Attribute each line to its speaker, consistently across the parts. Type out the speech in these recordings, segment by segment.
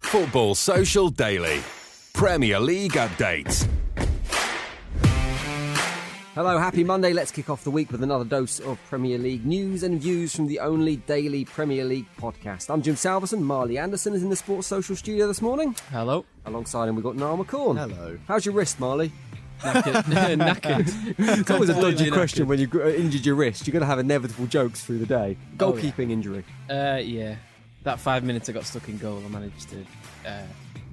Speaker 1: Football Social Daily. Premier League updates.
Speaker 2: Hello, happy Monday. Let's kick off the week with another dose of Premier League news and views from the only daily Premier League podcast. I'm Jim Salverson. Marley Anderson is in the Sports Social studio this morning.
Speaker 3: Hello.
Speaker 2: Alongside him, we've got Niall McCorn.
Speaker 4: Hello.
Speaker 2: How's your wrist, Marley?
Speaker 3: Knackered. Knackered.
Speaker 2: It's always a dodgy
Speaker 3: Completely
Speaker 2: question when you've uh, injured your wrist. You're going to have inevitable jokes through the day.
Speaker 3: Oh, yeah.
Speaker 2: Goalkeeping injury.
Speaker 3: Uh, yeah. That five minutes I got stuck in goal, I managed to uh,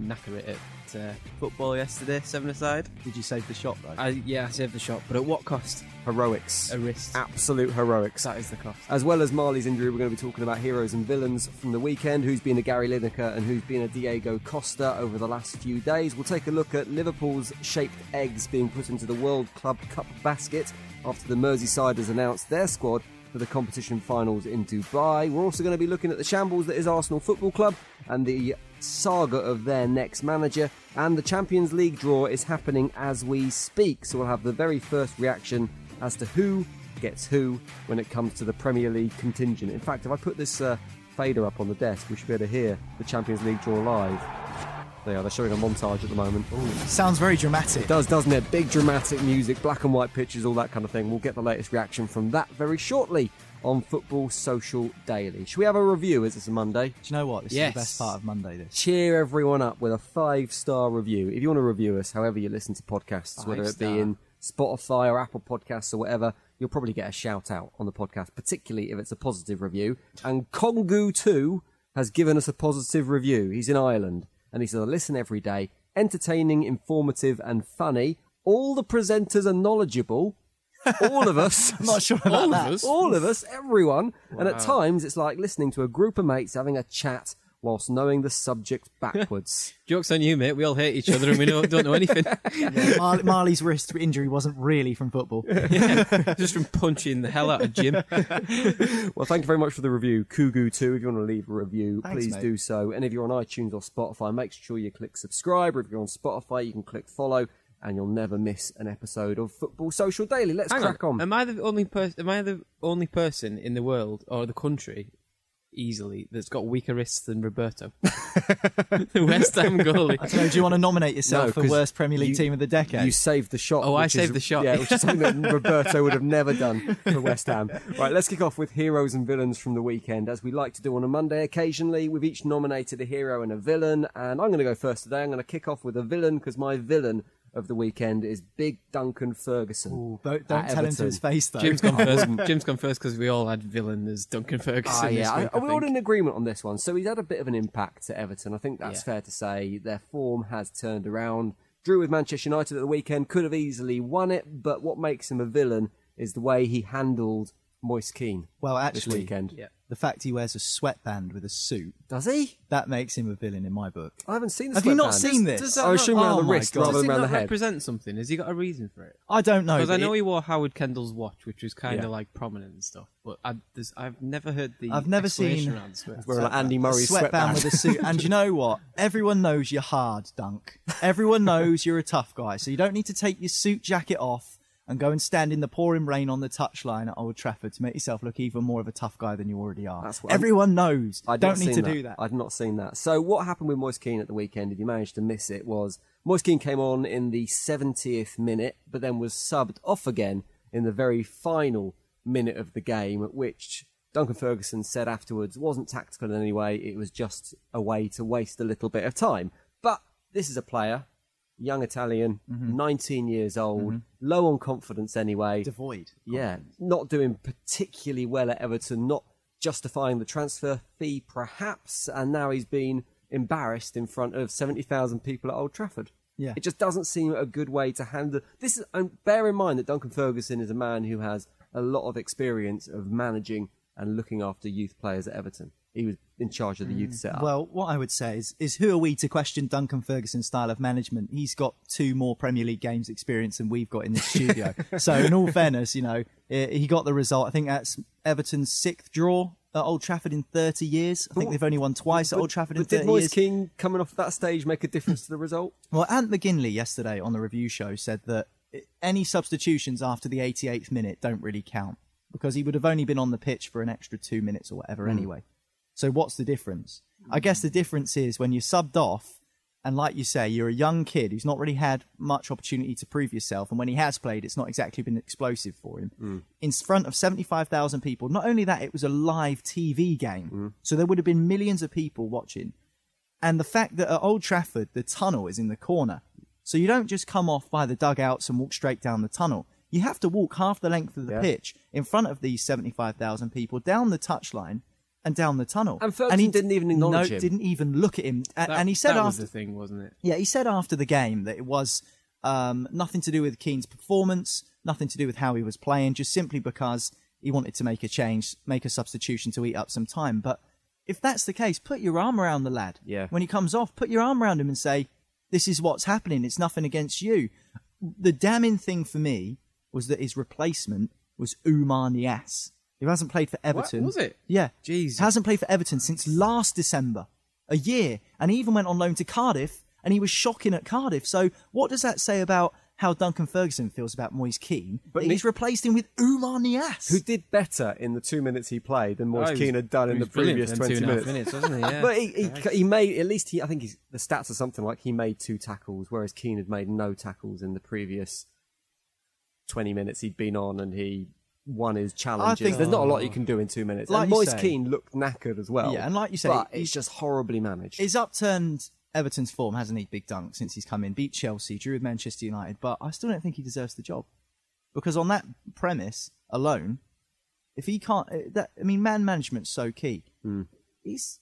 Speaker 3: knacker it at uh, football yesterday, seven aside.
Speaker 4: Did you save the shot though?
Speaker 3: I, yeah, I saved the shot, but at what cost?
Speaker 2: Heroics.
Speaker 3: A wrist.
Speaker 2: Absolute heroics.
Speaker 3: That is the cost.
Speaker 2: As well as Marley's injury, we're going to be talking about heroes and villains from the weekend, who's been a Gary Lineker and who's been a Diego Costa over the last few days. We'll take a look at Liverpool's shaped eggs being put into the World Club Cup basket after the Merseysiders announced their squad for the competition finals in Dubai. We're also going to be looking at the shambles that is Arsenal Football Club and the saga of their next manager. And the Champions League draw is happening as we speak, so we'll have the very first reaction as to who gets who when it comes to the Premier League contingent. In fact, if I put this uh, fader up on the desk, we should be able to hear the Champions League draw live. They are. They're showing a montage at the moment.
Speaker 4: Sounds very dramatic.
Speaker 2: It does, doesn't it? Big dramatic music, black and white pictures, all that kind of thing. We'll get the latest reaction from that very shortly on Football Social Daily. Should we have a review as it's a Monday?
Speaker 4: Do you know what? This
Speaker 3: Yes.
Speaker 4: is the best part of Monday. This.
Speaker 2: Cheer everyone up with a five star review. If you want to review us, however you listen to podcasts, whether it be
Speaker 3: Five-star.
Speaker 2: in Spotify or Apple Podcasts or whatever, you'll probably get a shout out on the podcast, particularly if it's a positive review. And Kongu2 has given us a positive review. He's in Ireland and he says, I listen every day, entertaining, informative, and funny. All the presenters are knowledgeable. All of us.
Speaker 4: I'm not sure about
Speaker 3: All
Speaker 4: that.
Speaker 3: of us.
Speaker 2: All of us, everyone. And at times, it's like listening to a group of mates having a chat whilst knowing the subject backwards.
Speaker 3: Joke's on you, mate. We all hate each other and we know, don't know anything.
Speaker 4: Yeah, Mar- Marley's wrist injury wasn't really from football.
Speaker 3: Just from punching the hell out of Jim.
Speaker 2: well, thank you very much for the review, Kugu2. If you want to leave a review,
Speaker 4: Thanks,
Speaker 2: please
Speaker 4: mate.
Speaker 2: do so. And if you're on iTunes or Spotify, make sure you click subscribe. Or if you're on Spotify, you can click follow, and you'll never miss an episode of Football Social Daily. Let's
Speaker 3: Hang
Speaker 2: crack on.
Speaker 3: Am I the only person? Am I the only person in the world or the country, easily, that's got weaker wrists than Roberto, the West Ham goalie?
Speaker 4: I don't know, do you want to nominate yourself
Speaker 2: No,
Speaker 4: for
Speaker 2: 'cause
Speaker 4: worst Premier League
Speaker 2: you-
Speaker 4: team of the decade?
Speaker 2: You saved the shot.
Speaker 3: Oh, I
Speaker 2: which
Speaker 3: saved
Speaker 2: is-
Speaker 3: the shot.
Speaker 2: Yeah, which is something that Roberto would have never done for West Ham. Right, let's kick off with heroes and villains from the weekend, as we like to do on a Monday occasionally. We've each nominated a hero and a villain, and I'm going to go first today. I'm going to kick off with a villain because my villain of the weekend is Big Duncan Ferguson.
Speaker 4: Ooh, don't don't
Speaker 2: at
Speaker 4: tell him to his face though.
Speaker 3: Jim's gone first. Jim's gone first because we all had villain as Duncan Ferguson.
Speaker 2: Ah, yeah, I,
Speaker 3: week, I
Speaker 2: we're all in agreement on this one. So he's had a bit of an impact at Everton. I think that's
Speaker 3: Yeah.
Speaker 2: fair to say. Their form has turned around. Drew with Manchester United at the weekend could have easily won it, but what makes him a villain is the way he handled Moise Kean
Speaker 4: Well,
Speaker 2: this
Speaker 4: actually,
Speaker 2: weekend.
Speaker 3: Yeah.
Speaker 4: the fact he wears a sweatband with a suit,
Speaker 2: Does he?
Speaker 4: that makes him a villain in my book.
Speaker 2: I haven't seen the
Speaker 4: Have you not
Speaker 2: sweatband.
Speaker 4: seen this?
Speaker 3: Does that
Speaker 2: I
Speaker 3: not-
Speaker 2: assume around
Speaker 4: Oh
Speaker 2: the
Speaker 4: my
Speaker 2: wrist
Speaker 4: God.
Speaker 2: rather
Speaker 3: Does
Speaker 2: than
Speaker 3: it
Speaker 2: around the
Speaker 3: not
Speaker 2: head.
Speaker 3: represent something? Has he got a reason for it?
Speaker 4: I don't know.
Speaker 3: Because I
Speaker 4: but
Speaker 3: know
Speaker 4: it-
Speaker 3: he wore Howard Kendall's watch, which was kind of
Speaker 2: Yeah.
Speaker 3: like prominent and stuff. But I, there's, I've never heard the.
Speaker 4: I've never
Speaker 3: explanation
Speaker 4: seen-
Speaker 3: around the sweat.
Speaker 2: Wearing like Andy Murray's
Speaker 4: sweatband
Speaker 2: sweatband.
Speaker 4: with a suit. And you know what? Everyone knows you're hard, Dunk. Everyone knows you're a tough guy. So you don't need to take your suit jacket off and go and stand in the pouring rain on the touchline at Old Trafford to make yourself look even more of a tough guy than you already are.
Speaker 2: That's what I'm-
Speaker 4: Everyone knows.
Speaker 2: I'd
Speaker 4: don't need to
Speaker 2: seen
Speaker 4: do that.
Speaker 2: I've not seen that. So what happened with Moise Kean at the weekend, if you managed to miss it, was Moise Kean came on in the 70th minute, but then was subbed off again in the very final minute of the game, at which Duncan Ferguson said afterwards wasn't tactical in any way. It was just a way to waste a little bit of time. But this is a player, young Italian,
Speaker 4: Mm-hmm.
Speaker 2: 19 years old, low on confidence anyway.
Speaker 4: Devoid.
Speaker 2: Yeah, not doing particularly well at Everton, not justifying the transfer fee perhaps, and now he's been embarrassed in front of 70,000 people at Old Trafford.
Speaker 4: Yeah.
Speaker 2: It just doesn't seem a good way to handle this. Is, and bear in mind that Duncan Ferguson is a man who has a lot of experience of managing and looking after youth players at Everton. He was in charge of the youth mm. setup.
Speaker 4: Well, what I would say is, is who are we to question Duncan Ferguson's style of management? He's got two more Premier League games experience than we've got in this studio. so, in all fairness, you know, he got the result. I think that's Everton's sixth draw at Old Trafford in 30 years. I think they've only won twice at Old Trafford in
Speaker 2: but did
Speaker 4: 30
Speaker 2: Moise
Speaker 4: years.
Speaker 2: King coming off that stage make a difference to the result?
Speaker 4: Well, Ant McGinley yesterday on the review show said that any substitutions after the 88th minute don't really count because he would have only been on the pitch for an extra two minutes or whatever hmm. anyway. So what's the difference? I guess the mm. difference is when you're subbed off, and like you say, you're a young kid who's not really had much opportunity to prove yourself, and when he has played, it's not exactly been explosive for him. Mm. In front of 75,000 people, not only that, it was a live TV game, mm. so there would have been millions of people watching. And the fact that at Old Trafford, the tunnel is in the corner. So you don't just come off by the dugouts and walk straight down the tunnel. You have to walk half the length of the
Speaker 2: Yeah.
Speaker 4: pitch in front of these 75,000 people down the touchline and down the tunnel.
Speaker 2: And Ferguson didn't even acknowledge
Speaker 4: no,
Speaker 2: him.
Speaker 4: didn't even look at him.
Speaker 3: That-
Speaker 4: and he said
Speaker 3: that was the thing, wasn't it?
Speaker 4: yeah, he said after the game that it was um, nothing to do with Kean's performance, nothing to do with how he was playing, just simply because he wanted to make a change, make a substitution to eat up some time. But if that's the case, put your arm around the lad.
Speaker 2: Yeah.
Speaker 4: When he comes off, put your arm around him and say, "This is what's happening. It's nothing against you." The damning thing for me was that his replacement was Oumar Niasse, who hasn't played for Everton.
Speaker 3: What was it?
Speaker 4: Yeah.
Speaker 3: Jesus.
Speaker 4: Hasn't played for Everton since last December. A year. And he even went on loan to Cardiff and he was shocking at Cardiff. So what does that say about how Duncan Ferguson feels about Moise Kean?
Speaker 2: But
Speaker 4: But he's
Speaker 2: Nick-
Speaker 4: replaced him with Oumar Niasse.
Speaker 2: Who did better in the two minutes he played than Moise
Speaker 3: Oh, he Kean
Speaker 2: had done in the previous
Speaker 3: for them
Speaker 2: 20
Speaker 3: two and a half
Speaker 2: minutes.
Speaker 3: minutes, wasn't he? Yeah.
Speaker 2: But he, he, he made, at least he, I think he's, the stats are something like he made two tackles, whereas Kean had made no tackles in the previous 20 minutes he'd been on and he won is challenges.
Speaker 4: think-
Speaker 2: There's not a lot you can do in two minutes.
Speaker 4: Like
Speaker 2: and Moise
Speaker 4: say-
Speaker 2: Kean looked knackered as well.
Speaker 4: Yeah, and like you say,
Speaker 2: but it's just horribly managed.
Speaker 4: He's upturned Everton's form, hasn't he, Big Dunk, since he's come in? Beat Chelsea, drew with Manchester United, but I still don't think he deserves the job. Because on that premise alone, if he can't, uh, that I mean, man management's so key. He's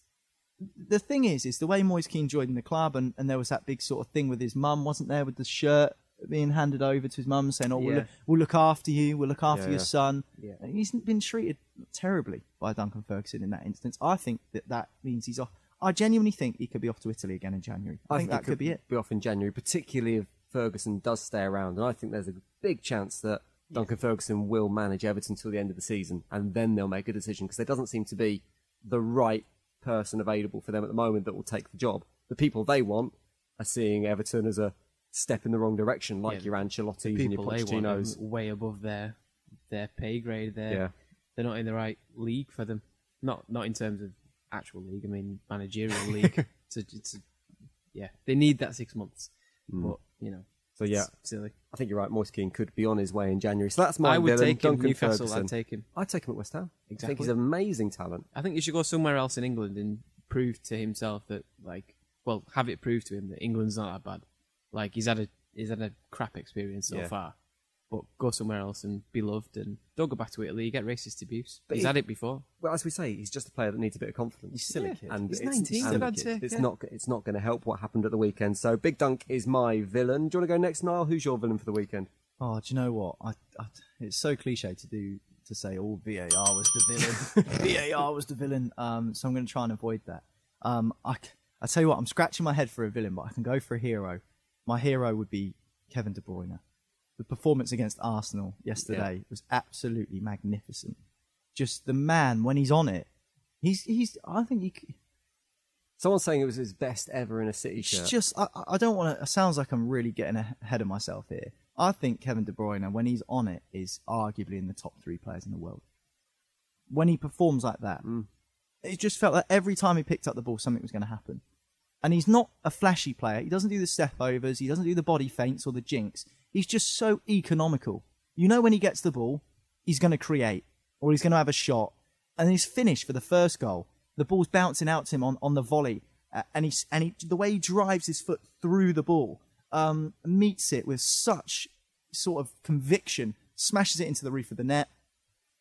Speaker 4: the thing is, is the way Moise Kean joined the club, and, and there was that big sort of thing with his mum, wasn't there, with the shirt being handed over to his mum, saying, "Oh, we'll,
Speaker 3: Yeah.
Speaker 4: look, we'll look after you, we'll look after
Speaker 2: Yeah,
Speaker 4: your
Speaker 2: yeah.
Speaker 4: son."
Speaker 3: Yeah.
Speaker 4: And he's been treated terribly by Duncan Ferguson in that instance. I think that that means he's off. I genuinely think he could be off to Italy again in January. I, think, that could be it.
Speaker 2: Be off in January, particularly if Ferguson does stay around, and I think there's a big chance that Duncan Ferguson will manage Everton till the end of the season, and then they'll make a decision because there doesn't seem to be the right person available for them at the moment that will take the job. The people they want are seeing Everton as a step in the wrong direction, like
Speaker 3: Yeah,
Speaker 2: your Ancelotti's and your
Speaker 3: people they want
Speaker 2: Pochettinos.
Speaker 3: way above their their pay grade. They're
Speaker 2: Yeah.
Speaker 3: they're not in the right league for them. Not not in terms of actual league. I mean managerial league. It's a, it's a, yeah, they need that six months. Hmm. But you know,
Speaker 2: So yeah,
Speaker 3: it's silly.
Speaker 2: I think you're right. Moise Kean could be on his way in January. So that's my
Speaker 3: I would
Speaker 2: villain,
Speaker 3: take him.
Speaker 2: Duncan
Speaker 3: Newcastle.
Speaker 2: Ferguson.
Speaker 3: I'd take him.
Speaker 2: I'd take him at West Ham. I think
Speaker 3: Exactly.
Speaker 2: he's an amazing talent.
Speaker 3: I think he should go somewhere else in England and prove to himself that, like, well, have it proved to him that England's not that bad. Like he's had a he's had a crap experience so
Speaker 2: Yeah.
Speaker 3: far, but go somewhere else and be loved and don't go back to Italy. You get racist abuse.
Speaker 2: But
Speaker 3: he's
Speaker 2: he-
Speaker 3: had it before.
Speaker 2: Well, as we say, he's just a player that needs a bit of confidence.
Speaker 4: He's still a
Speaker 3: Yeah.
Speaker 4: kid.
Speaker 2: and
Speaker 3: He's
Speaker 2: it's,
Speaker 3: 19,
Speaker 2: and
Speaker 3: I'd say,
Speaker 2: it's
Speaker 3: yeah.
Speaker 2: not it's not going to help what happened at the weekend. So Big Dunk is my villain. Do you want to go next, Niall? Who's your villain for the weekend?
Speaker 4: Oh, do you know what? I, I, it's so cliche to do to to say, "Oh, VAR was the villain. VAR was the villain." Um, so I'm going to try and avoid that. Um, I, c- I tell you what, I'm scratching my head for a villain, but I can go for a hero. My hero would be Kevin De Bruyne. The performance against Arsenal yesterday was absolutely magnificent. Just the man when he's on it, he's he's. I think he.
Speaker 2: Someone's saying it was his best ever in a City
Speaker 4: It's
Speaker 2: shirt.
Speaker 4: just I, I don't want to. It sounds like I'm really getting ahead of myself here. I think Kevin De Bruyne, when he's on it, is arguably in the top three players in the world. When he performs like that, mm. it just felt like every time he picked up the ball, something was going to happen. And he's not a flashy player. He doesn't do the step overs. He doesn't do the body feints or the jinx. He's just so economical. You know when he gets the ball, he's going to create or he's going to have a shot. And he's finished for the first goal. The ball's bouncing out to him on, on the volley. Uh, and he's, and he, the way he drives his foot through the ball, um, meets it with such sort of conviction, smashes it into the roof of the net.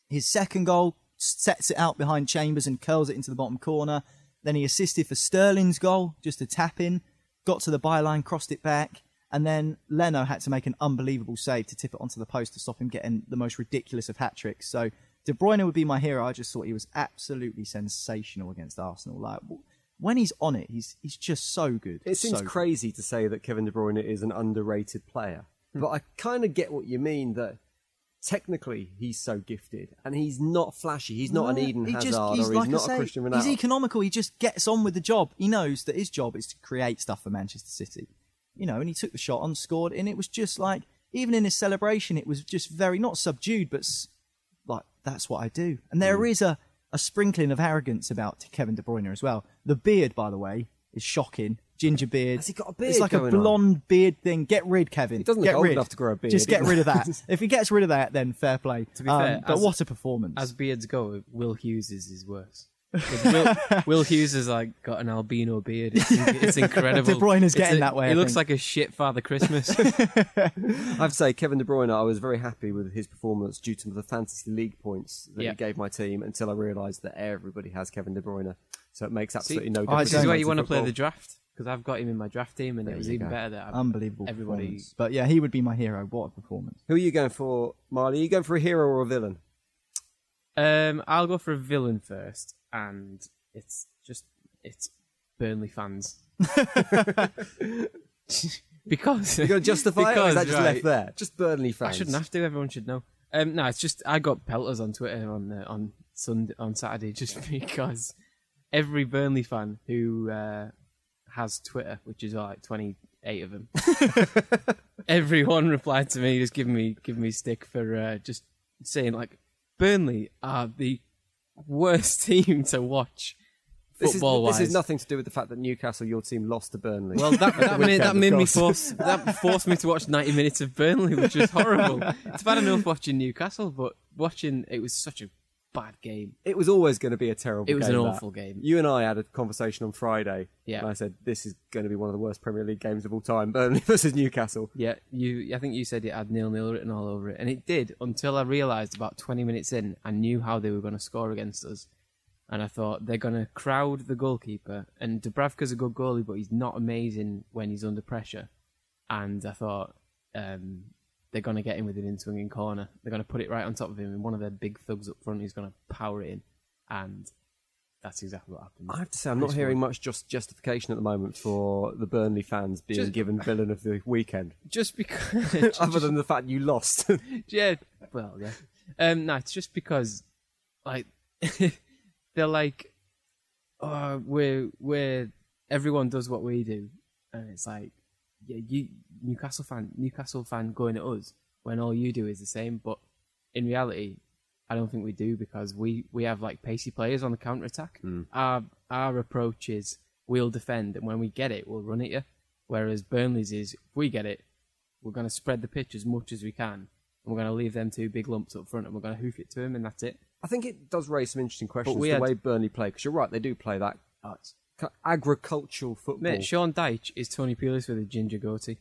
Speaker 4: His second goal sets it out behind Chambers and curls it into the bottom corner. Then he assisted for Sterling's goal, just a tap in, got to the byline, crossed it back, and then Leno had to make an unbelievable save to tip it onto the post to stop him getting the most ridiculous of hat tricks. So De Bruyne would be my hero. I just thought he was absolutely sensational against Arsenal. Like when he's on it, he's he's just so good.
Speaker 2: It seems
Speaker 4: So good.
Speaker 2: crazy to say that Kevin De Bruyne is an underrated player, hmm. but I kind of get what you mean that technically he's so gifted and he's not flashy. He's not an Eden
Speaker 4: he
Speaker 2: Hazard
Speaker 4: just-
Speaker 2: or he's
Speaker 4: like
Speaker 2: not
Speaker 4: say,
Speaker 2: a Christian Ronaldo.
Speaker 4: He's economical. He just gets on with the job. He knows that his job is to create stuff for Manchester City. You know, and he took the shot on, scored, and it was just like even in his celebration, it was just very not subdued, but like that's what I do. And there
Speaker 2: Mm.
Speaker 4: is a a sprinkling of arrogance about Kevin De Bruyne as well. The beard, by the way, is shocking. Ginger beard.
Speaker 2: Has he got a beard?
Speaker 4: It's
Speaker 2: beard
Speaker 4: like a
Speaker 2: going on?
Speaker 4: blonde beard thing. Get rid, Kevin.
Speaker 2: He doesn't look
Speaker 4: get
Speaker 2: old
Speaker 4: rid.
Speaker 2: enough to grow a beard,
Speaker 4: Just get rid of that. if he gets rid of that, then fair play.
Speaker 3: To be
Speaker 4: Um,
Speaker 3: fair,
Speaker 4: but
Speaker 3: as-
Speaker 4: what a performance!
Speaker 3: As beards go, Will Hughes is his worst. 'Cause Will, Will Hughes has like got an albino beard. It's, it's incredible.
Speaker 4: De Bruyne is
Speaker 3: It's
Speaker 4: getting
Speaker 3: a-
Speaker 4: that way,
Speaker 3: He
Speaker 4: I
Speaker 3: looks
Speaker 4: think.
Speaker 3: like a shit Father Christmas.
Speaker 2: I have to say, Kevin De Bruyne, I was very happy with his performance due to the fantasy league points that
Speaker 3: Yeah.
Speaker 2: he gave my team until I realised that everybody has Kevin De Bruyne. So it makes
Speaker 3: See,
Speaker 2: absolutely no
Speaker 4: I
Speaker 2: difference.
Speaker 3: this is
Speaker 4: don't-
Speaker 3: why you want to play the draft because I've got him in my draft team, and
Speaker 2: There
Speaker 3: it was even
Speaker 2: go.
Speaker 3: better that I've-
Speaker 4: Unbelievable
Speaker 3: Everybody.
Speaker 4: But yeah, he would be my hero. What a performance!
Speaker 2: Who are you going for, Marley? Are you going for a hero or a villain?
Speaker 3: Um, I'll go for a villain first, and it's just it's Burnley fans. because
Speaker 2: You're going to justify it, or is that just
Speaker 3: right,
Speaker 2: left there? Just Burnley fans.
Speaker 3: I shouldn't have to. Everyone should know. Um, no, it's just I got pelters on Twitter on uh, on Sunday on Saturday just because every Burnley fan who uh, has Twitter, which is like twenty eight of them, everyone replied to me just giving me giving me stick for uh, just saying like Burnley are the worst team to watch
Speaker 2: This is, this is nothing to do with the fact that Newcastle, your team, lost to Burnley.
Speaker 3: Well, that, that made, that made me force that forced me to watch ninety minutes of Burnley, which was horrible. it's bad enough watching Newcastle, but watching it was such a bad game.
Speaker 2: it was always going to be a terrible game.
Speaker 3: It was
Speaker 2: game,
Speaker 3: an
Speaker 2: that.
Speaker 3: awful game.
Speaker 2: You and I had a conversation on Friday.
Speaker 3: Yeah.
Speaker 2: And I said, this is going to be one of the worst Premier League games of all time. Burnley versus Newcastle.
Speaker 3: Yeah, you. I think you said it had nil nil written all over it, and it did until I realised about twenty minutes in, I knew how they were going to score against us, and I thought they're going to crowd the goalkeeper. And Dubravka's a good goalie, but he's not amazing when he's under pressure. And I thought um, they're going to get him with an in-swinging corner. They're going to put it right on top of him, and one of their big thugs up front is going to power it in, and that's exactly what happened.
Speaker 2: I have to say, I'm not hearing much just justification at the moment for the Burnley fans being
Speaker 3: Just-
Speaker 2: given villain of the weekend,
Speaker 3: just because,
Speaker 2: other than the fact you lost.
Speaker 3: yeah, well, yeah. Um, no, it's just because, like, they're like, oh, we're we're everyone does what we do, and it's like, yeah, you Newcastle fan, Newcastle fan going at us when all you do is the same. But in reality, I don't think we do because we we have like pacey players on the counter attack. Hmm. Our our approach is we'll defend, and when we get it, we'll run at you. Whereas Burnley's is if we get it, we're going to spread the pitch as much as we can. And we're going to leave them two big lumps up front, and we're going to hoof it to them, and that's it.
Speaker 2: I think it does raise some interesting questions the
Speaker 3: had-
Speaker 2: way Burnley play, because you're right, they do play that
Speaker 3: it's-
Speaker 2: agricultural football.
Speaker 3: Mate, Sean Dyche is Tony Pulis with a ginger goatee.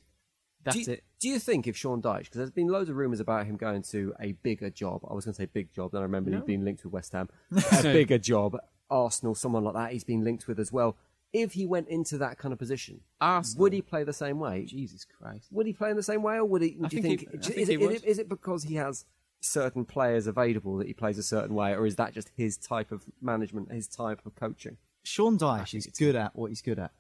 Speaker 3: That's
Speaker 2: do you,
Speaker 3: it.
Speaker 2: Do you think if Sean Dyche, because there's been loads of rumours about him going to a bigger job, I was going to say big job, then I remember he'd been linked with West Ham, a bigger job, Arsenal, someone like that, he's been linked with as well. If he went into that kind of position,
Speaker 3: Arsenal?
Speaker 2: would he play the same way?
Speaker 3: Jesus Christ.
Speaker 2: Would he play in the same way, or would he?
Speaker 3: I
Speaker 2: Would you
Speaker 3: think
Speaker 2: think?
Speaker 3: he-
Speaker 2: is,
Speaker 3: think
Speaker 2: it,
Speaker 3: he
Speaker 2: is
Speaker 3: would.
Speaker 2: it- is it because he has certain players available that he plays a certain way, or is that just his type of management, his type of coaching?
Speaker 4: Sean Dyche is good at what he's good at.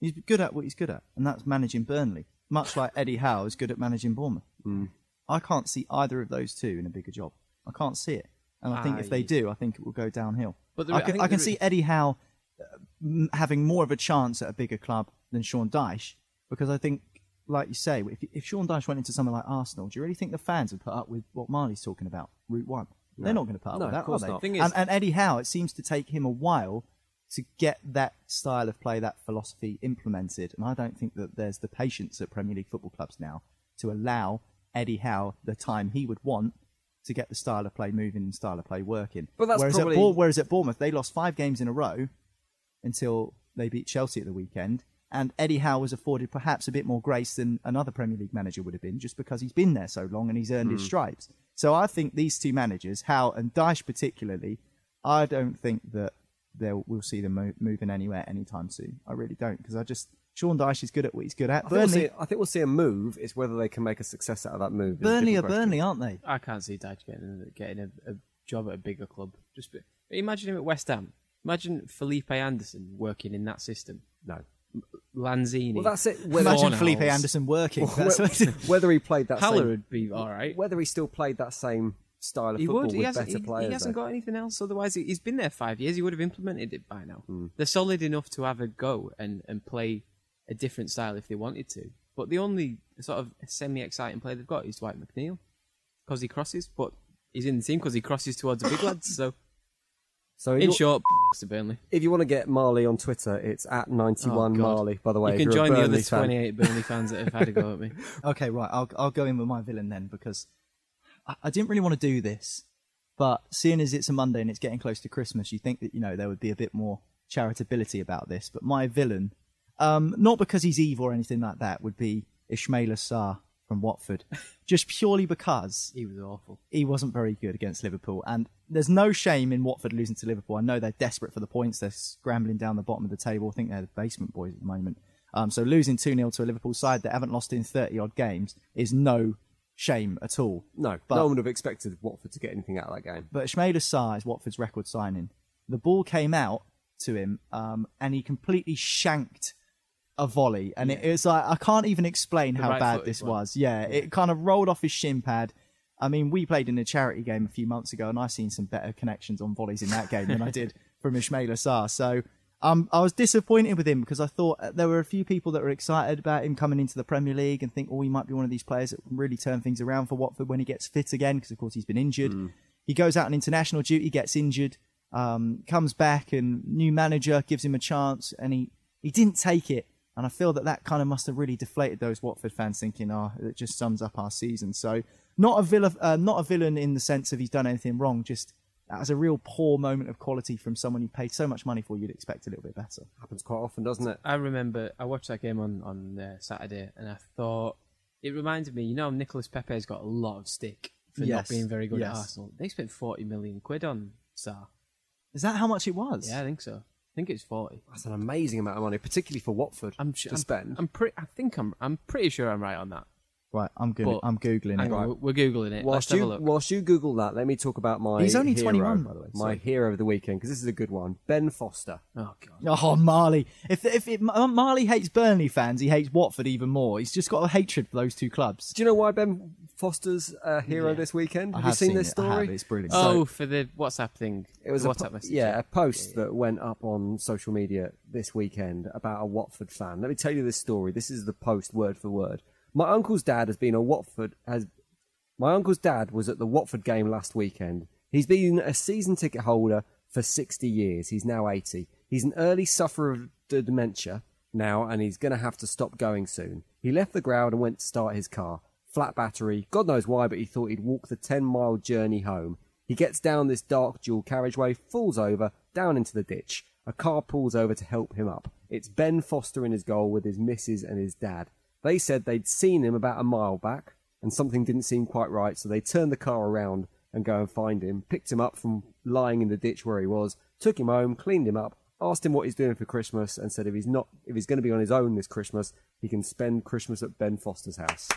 Speaker 4: He's good at what he's good at, and that's managing Burnley. Much like Eddie Howe is good at managing Bournemouth.
Speaker 2: Hmm.
Speaker 4: I can't see either of those two in a bigger job. I can't see it, and I think if they do, I think it will go downhill.
Speaker 3: But the-
Speaker 4: I
Speaker 3: I
Speaker 4: can,
Speaker 3: think
Speaker 4: I can see Eddie Howe uh, having more of a chance at a bigger club than Sean Dyche because I think, like you say, if, if Sean Dyche went into somewhere like Arsenal, do you really think the fans would put up with what Marley's talking about, Route One? They're not going to put up
Speaker 2: No,
Speaker 4: with that, are they?
Speaker 2: not.
Speaker 4: And, and Eddie Howe, it seems to take him a while to get that style of play, that philosophy implemented. And I don't think that there's the patience at Premier League football clubs now to allow Eddie Howe the time he would want to get the style of play moving and style of play working.
Speaker 2: But that's
Speaker 4: whereas,
Speaker 2: probably-
Speaker 4: at Bour- whereas at Bournemouth, they lost five games in a row until they beat Chelsea at the weekend. And Eddie Howe was afforded perhaps a bit more grace than another Premier League manager would have been, just because he's been there so long and he's earned his hmm. stripes. So I think these two managers, Howe and Dyche particularly, I don't think that they'll we'll see them mo- moving anywhere anytime soon. I really don't, because I just Sean Dyche is good at what he's good at.
Speaker 2: I think, we'll
Speaker 4: Burnley,
Speaker 2: see, I think we'll see a move. It's whether they can make a success out of that move.
Speaker 4: Burnley are. Burnley, aren't they?
Speaker 3: I can't see Dyche getting getting a, a job at a bigger club. Just be, imagine him at West Ham. Imagine Felipe Anderson working in that system.
Speaker 2: No.
Speaker 3: Lanzini.
Speaker 2: Well, that's it. Whether,
Speaker 4: Imagine
Speaker 3: Fornals.
Speaker 4: Felipe Anderson working. That's
Speaker 2: whether he played that
Speaker 3: Haller
Speaker 2: same,
Speaker 3: would be all right.
Speaker 2: whether he still played that same style of
Speaker 3: He
Speaker 2: football
Speaker 3: would. He
Speaker 2: with
Speaker 3: hasn't,
Speaker 2: better
Speaker 3: he,
Speaker 2: players.
Speaker 3: he hasn't
Speaker 2: though.
Speaker 3: got anything else. Otherwise, he- he's been there five years. He would have implemented it by now.
Speaker 2: Hmm.
Speaker 3: They're solid enough to have a go and, and play a different style if they wanted to. But the only sort of semi-exciting player they've got is Dwight McNeil because he crosses. But he's in the team because he crosses towards the big lads. So
Speaker 2: So
Speaker 3: in short, to Burnley.
Speaker 2: if you want to get Marley on Twitter, it's at ninety one
Speaker 3: Oh,
Speaker 2: Marley. By the way,
Speaker 3: you
Speaker 2: if
Speaker 3: can
Speaker 2: you're a
Speaker 3: join the
Speaker 2: Burnley
Speaker 3: other
Speaker 2: fan.
Speaker 3: 28 Burnley fans that have had a go at me.
Speaker 4: Okay, right. I'll I'll go in with my villain then because I, didn't really want to do this, but seeing as it's a Monday and it's getting close to Christmas, you think that you know there would be a bit more charitability about this. But my villain, um, not because he's evil or anything like that, would be Ismaila Sarr from Watford, just purely because
Speaker 3: He was awful.
Speaker 4: he wasn't very good against Liverpool. And there's no shame in Watford losing to Liverpool. I know they're desperate for the points. They're scrambling down the bottom of the table. I think they're the basement boys at the moment. Um, so losing 2 0 to a Liverpool side that haven't lost in 30 odd games is no shame at all.
Speaker 2: No,
Speaker 4: But-
Speaker 2: no one would have expected Watford to get anything out of that game.
Speaker 4: But Ismaila Sarr is Watford's record signing. The ball came out to him um, and he completely shanked a volley. And it, it's like, I can't even explain
Speaker 3: The
Speaker 4: how
Speaker 3: right
Speaker 4: bad this
Speaker 3: one.
Speaker 4: was. Yeah, it kind of rolled off his shin pad. I mean, we played in a charity game a few months ago and I've seen some better connections on volleys in that game than I did from Ismaila Sarr. So um, I was disappointed with him because I thought uh, there were a few people that were excited about him coming into the Premier League and think, oh, he might be one of these players that can really turn things around for Watford when he gets fit again because, of course, he's been injured. He goes out on international duty, gets injured, um, comes back, and new manager gives him a chance, and he, he didn't take it. And I feel that that kind of must have really deflated those Watford fans, thinking, "Oh, it just sums up our season." So, not a villain, uh, not a villain in the sense of he's done anything wrong. Just that was a real poor moment of quality from someone you paid so much money for. You'd expect a little bit better.
Speaker 2: Happens quite often, doesn't it?
Speaker 3: I remember I watched that game on on uh, Saturday, and I thought it reminded me. You know, Nicolas Pepe's got a lot of stick for not being very good at. Arsenal. They spent forty million quid on Sarr.
Speaker 4: Is that how much it was?
Speaker 3: Yeah, I think so. I think it's forty.
Speaker 2: That's an amazing amount of money, particularly for Watford
Speaker 3: I'm
Speaker 2: to
Speaker 3: su- I'm,
Speaker 2: spend.
Speaker 3: I'm pretty. I think I'm. I'm pretty sure I'm right on that.
Speaker 4: Right, I'm good.
Speaker 3: But-
Speaker 4: I'm googling
Speaker 3: Hang
Speaker 4: it.
Speaker 3: on, we're googling it.
Speaker 2: whilst
Speaker 3: Let's have a
Speaker 2: you
Speaker 3: look.
Speaker 2: whilst you Google that, let me talk about my.
Speaker 4: He's only
Speaker 2: hero,
Speaker 4: 21,
Speaker 2: by the way. My
Speaker 4: sorry.
Speaker 2: hero of the weekend because this is a good one. Ben Foster.
Speaker 3: oh god.
Speaker 4: Oh, Marley! If if it, Marley hates Burnley fans, he hates Watford even more. He's just got a hatred for those two clubs.
Speaker 2: Do you know why Ben Foster's a hero
Speaker 3: Yeah.
Speaker 2: this weekend?
Speaker 4: I
Speaker 2: Have you seen, this
Speaker 4: it. I have.
Speaker 2: story?
Speaker 4: It's brilliant.
Speaker 3: Oh, for the WhatsApp thing.
Speaker 2: It was
Speaker 3: the
Speaker 2: a
Speaker 3: WhatsApp
Speaker 2: po-
Speaker 3: message.
Speaker 2: yeah, a post that went up on social media this weekend about a Watford fan. Let me tell you this story. This is the post word for word. My uncle's dad has been a Watford has my uncle's dad was at the Watford game last weekend. He's been a season ticket holder for 60 years. He's now 80. He's an early sufferer of dementia now and he's going to have to stop going soon. He left the ground and went to start his car. Flat battery, God knows why, but he thought he'd walk the 10 mile journey home. He gets down this dark dual carriageway, falls over, down into the ditch. A car pulls over to help him up. It's Ben Foster in his goal with his missus and his dad. They said they'd seen him about a mile back, and something didn't seem quite right, so they turned the car around and go and find him, picked him up from lying in the ditch where he was, took him home, cleaned him up, asked him what he's doing for Christmas, and said if he's not if he's going to be on his own this Christmas, he can spend Christmas at Ben Foster's house.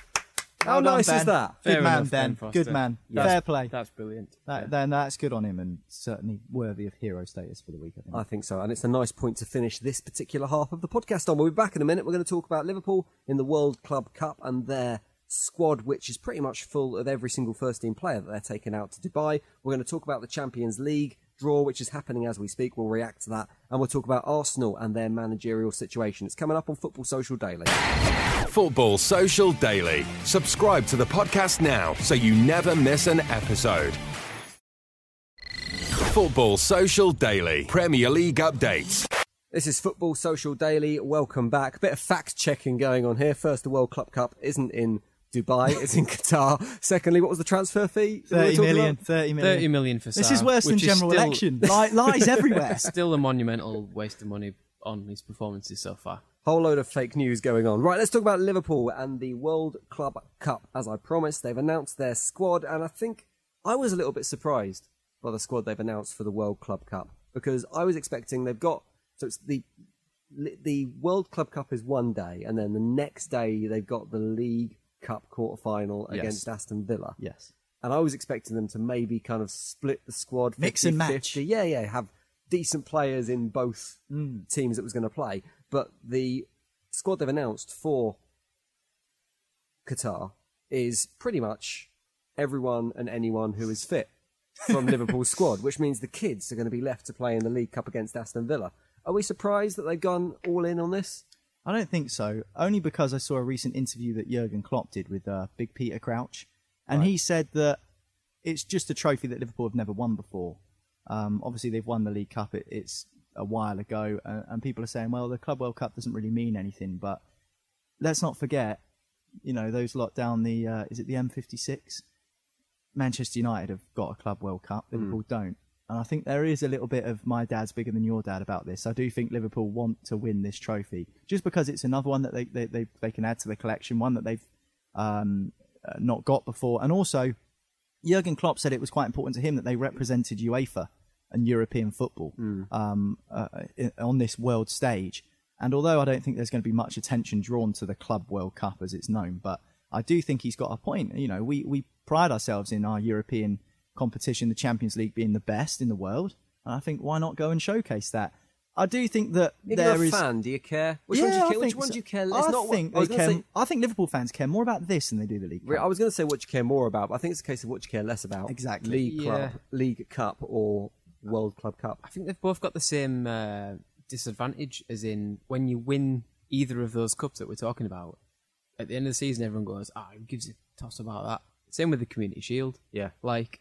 Speaker 2: How
Speaker 4: Well done,
Speaker 2: nice is
Speaker 4: Ben.
Speaker 2: that?
Speaker 4: Good
Speaker 3: Fair
Speaker 4: man,
Speaker 3: enough,
Speaker 4: Ben.
Speaker 3: Ben Foster.
Speaker 4: Good man.
Speaker 3: That's-
Speaker 4: Fair play.
Speaker 3: That's brilliant.
Speaker 4: That, Then that's good on him and certainly worthy of hero status for the week. I think.
Speaker 2: I think so, and it's a nice point to finish this particular half of the podcast on. We'll be back in a minute. We're going to talk about Liverpool in the World Club Cup and their squad, which is pretty much full of every single first team player that they're taking out to Dubai. We're going to talk about the Champions League draw, which is happening as we speak. We'll react to that, and we'll talk about Arsenal and their managerial situation. It's coming up on Football Social Daily.
Speaker 1: Football Social Daily. Subscribe to the podcast now so you never miss an episode. Football Social Daily. Premier League updates.
Speaker 2: This is Football Social Daily. Welcome back. A bit of fact checking going on here. First, the World Club Cup isn't in Dubai; it's in Qatar. Secondly, what was the transfer fee? that we were
Speaker 4: 30
Speaker 2: talking
Speaker 4: million.
Speaker 2: about?
Speaker 4: 30 million.
Speaker 3: 30 million for
Speaker 4: This is worse than general
Speaker 3: still-
Speaker 4: election. Li- lies everywhere.
Speaker 3: Still a monumental waste of money on his performances so far.
Speaker 2: Whole load of fake news going on. Right, let's talk about Liverpool and the World Club Cup. As I promised, they've announced their squad, and I think I was a little bit surprised by the squad they've announced for the World Club Cup because I was expecting they've got so it's the the World Club Cup is one day, and then the next day they've got the League Cup quarter final
Speaker 4: Yes.
Speaker 2: against Aston Villa.
Speaker 4: Yes.
Speaker 2: And I was expecting them to maybe kind of split the squad,
Speaker 4: Mix and
Speaker 2: 50-50.
Speaker 4: match.
Speaker 2: Yeah, yeah, have decent players in both hmm. teams that was going to play. But the squad they've announced for Qatar is pretty much everyone and anyone who is fit from Liverpool's squad, which means the kids are going to be left to play in the League Cup against Aston Villa. Are we surprised that they've gone all in on this?
Speaker 4: I don't think so. Only because I saw a recent interview that Jurgen Klopp did with uh, Big Peter Crouch, and he said that it's just a trophy that Liverpool have never won before. Um, obviously, they've won the League Cup. It, it's a while ago, uh, and people are saying, "Well, the Club World Cup doesn't really mean anything." But let's not forget, you know, those lot down the uh, is it the M56? Manchester United have got a Club World Cup. Liverpool don't. And I think there is a little bit of my dad's bigger than your dad about this. I do think Liverpool want to win this trophy just because it's another one that they, they, they, they can add to the collection, one that they've um, uh, not got before. And also, Jurgen Klopp said it was quite important to him that they represented UEFA and European football um, uh, on this world stage. And although I don't think there's going to be much attention drawn to the Club World Cup as it's known, but I do think he's got a point. You know, we, we pride ourselves in our European competition, the Champions League being the best in the world. And I think why not go and showcase that? I do think that
Speaker 2: If
Speaker 4: there
Speaker 2: you're a
Speaker 4: is-
Speaker 2: fan, do you care? Which
Speaker 4: yeah,
Speaker 2: one do you
Speaker 4: I
Speaker 2: care? Which
Speaker 4: think
Speaker 2: one
Speaker 4: so.
Speaker 2: do you care?
Speaker 4: I
Speaker 2: It's not what-
Speaker 4: think
Speaker 2: I was
Speaker 4: they
Speaker 2: gonna
Speaker 4: care.
Speaker 2: say-
Speaker 4: I think Liverpool fans care more about this than they do the league. Cup.
Speaker 2: I was going to say what you care more about, but I think it's a case of what you care less about.
Speaker 4: Exactly.
Speaker 2: League Club, League Cup, or World Club Cup.
Speaker 3: I think they've both got the same uh, disadvantage, as in when you win either of those cups that we're talking about, at the end of the season, everyone goes, "Ah, who gives a toss about that?" Same with the Community Shield.
Speaker 2: Yeah.
Speaker 3: Like,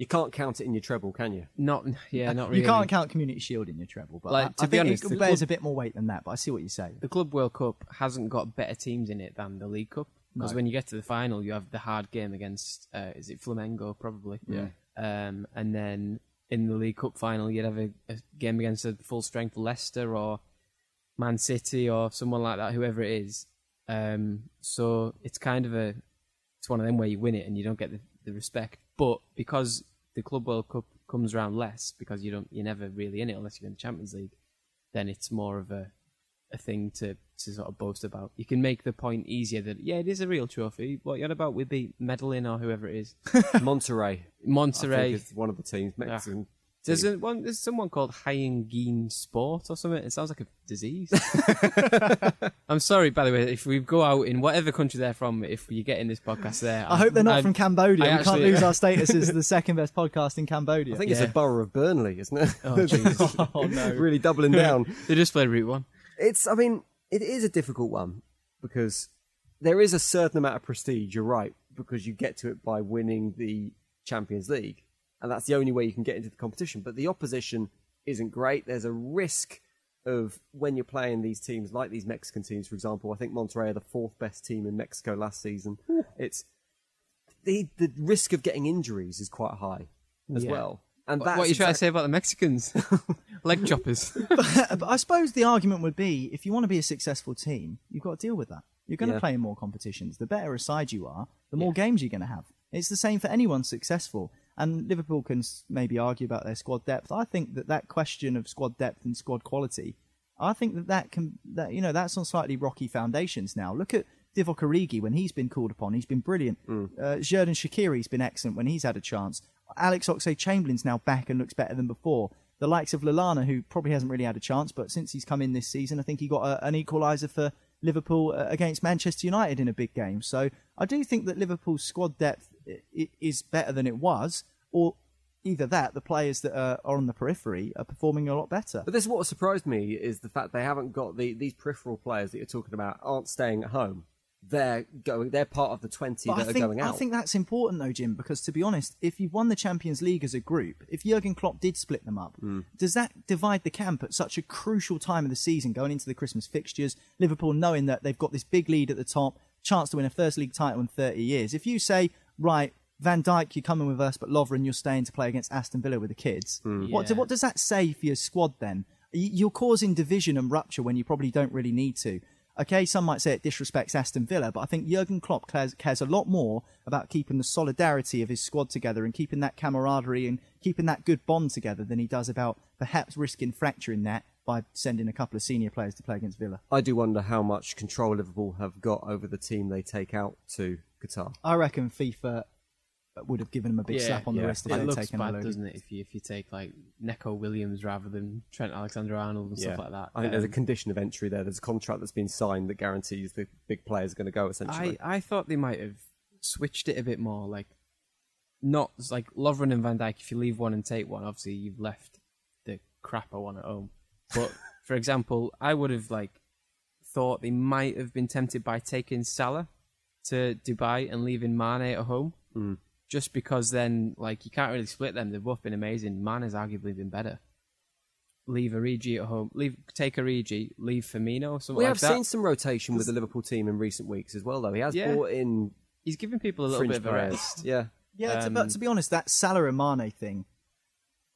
Speaker 2: You can't count it in your treble, can you?
Speaker 3: not yeah, not really.
Speaker 4: You can't count Community Shield in your treble, but
Speaker 3: Like,
Speaker 4: I,
Speaker 3: to
Speaker 4: I
Speaker 3: be
Speaker 4: think
Speaker 3: honest,
Speaker 4: it bears
Speaker 3: club-
Speaker 4: a bit more weight than that. But I see what you say.
Speaker 3: The Club World Cup hasn't got better teams in it than the League Cup because
Speaker 4: No.
Speaker 3: when you get to the final, you have the hard game against uh, is it Flamengo probably?
Speaker 2: Yeah.
Speaker 3: Um, and then in the League Cup final, you'd have a, a game against a full strength Leicester or Man City or someone like that, whoever it is. Um, so it's kind of a it's one of them where you win it and you don't get the, the respect. But because the Club World Cup comes around less, because you don't you're never really in it unless you're in the Champions League, then it's more of a a thing to, to sort of boast about. You can make the point easier that yeah, it is a real trophy. What you're on about with the medalling or whoever it is.
Speaker 2: Monterrey. Monterrey. one of the teams. Ah. Mexican.
Speaker 3: There's
Speaker 2: team.
Speaker 3: a, one. There's someone called Hienghène Sport or something. It sounds like a disease. I'm sorry, by the way, if we go out in whatever country they're from, if you get in this podcast there,
Speaker 4: I hope they're not
Speaker 3: I'm-
Speaker 4: from Cambodia.
Speaker 3: I
Speaker 4: we can't lose our status as the second best podcast in Cambodia.
Speaker 2: I think it's a borough of Burnley, isn't it?
Speaker 3: Oh, Jesus.
Speaker 4: oh no.
Speaker 2: really doubling down.
Speaker 3: they just play Route One.
Speaker 2: It's, I mean, it is a difficult one because there is a certain amount of prestige, you're right, because you get to it by winning the Champions League. And that's the only way you can get into the competition. But the opposition isn't great. There's a risk of when you're playing these teams, like these Mexican teams, for example. I think Monterrey are the fourth best team in Mexico last season. It's the the risk of getting injuries is quite high as
Speaker 3: Yeah.
Speaker 2: well. And
Speaker 3: What,
Speaker 2: that's
Speaker 3: what are you trying to say about the Mexicans? Leg choppers.
Speaker 4: Uh, but I suppose the argument would be if you want to be a successful team, you've got to deal with that. You're going to play in more competitions. The better a side you are, the more games you're going to have. It's the same for anyone successful. And Liverpool can maybe argue about their squad depth. I think that that question of squad depth and squad quality, I think that that can that you know that's on slightly rocky foundations now. Look at Divock Origi when he's been called upon. He's been brilliant.
Speaker 2: Mm.
Speaker 4: Uh, Xherdan Shaqiri's been excellent when he's had a chance. Alex Oxlade-Chamberlain's now back and looks better than before. The likes of Lallana, who probably hasn't really had a chance, but since he's come in this season, I think he got a, an equaliser for Liverpool uh, against Manchester United in a big game. So I do think that Liverpool's squad depth is better than it was, or either that, the players that are, on the periphery are performing a lot better.
Speaker 2: But this is what surprised me is the fact they haven't got the these peripheral players that you're talking about aren't staying at home. They're going. They're part of the twenty
Speaker 4: But
Speaker 2: that
Speaker 4: I
Speaker 2: are going out.
Speaker 4: I think that's important though, Jim, because to be honest, if you've won the Champions League as a group, if Jurgen Klopp did split them up,
Speaker 2: Hmm.
Speaker 4: does that divide the camp at such a crucial time of the season, going into the Christmas fixtures? Liverpool knowing that they've got this big lead at the top, chance to win a first league title in 30 years. If you say, right, Van Dijk, you're coming with us, but Lovren, you're staying to play against Aston Villa with the kids.
Speaker 2: Hmm.
Speaker 4: What, what does that say for your squad then? You're causing division and rupture when you probably don't really need to. Okay, some might say it disrespects Aston Villa, but I think Jurgen Klopp cares, cares a lot more about keeping the solidarity of his squad together and keeping that camaraderie and keeping that good bond together than he does about perhaps risking fracturing that by sending a couple of senior players to play against Villa.
Speaker 2: I do wonder how much control Liverpool have got over the team they take out to Qatar.
Speaker 4: I reckon FIFA would have given him a big slap on the
Speaker 2: yeah.
Speaker 4: wrist if
Speaker 3: it
Speaker 4: they'd
Speaker 3: looks
Speaker 4: taken
Speaker 3: bad,
Speaker 4: load.
Speaker 3: doesn't it? If you if you take like Neco Williams rather than Trent Alexander-Arnold and stuff like that.
Speaker 2: I think there's a
Speaker 3: Um,
Speaker 2: condition of entry there. There's a contract that's been signed that guarantees the big players are going to go. Essentially,
Speaker 3: I, I thought they might have switched it a bit more, like not like Lovren and Van Dijk. If you leave one and take one, obviously you've left the crapper one at home. But for example, I would have like thought they might have been tempted by taking Salah to Dubai and leaving Mane at home,
Speaker 2: Hmm.
Speaker 3: just because then like you can't really split them. They've both been amazing. Mane's arguably been better. Leave Origi at home. Leave take Origi. Leave Firmino. or Something
Speaker 2: we
Speaker 3: like
Speaker 2: have
Speaker 3: that.
Speaker 2: seen some rotation with the Liverpool team in recent weeks as well. Though he has
Speaker 3: Yeah.
Speaker 2: brought in
Speaker 3: He's giving people a little bit of a rest.
Speaker 2: Yeah,
Speaker 4: Yeah, to,
Speaker 3: Um,
Speaker 4: but to be honest, that Salah and Mane thing,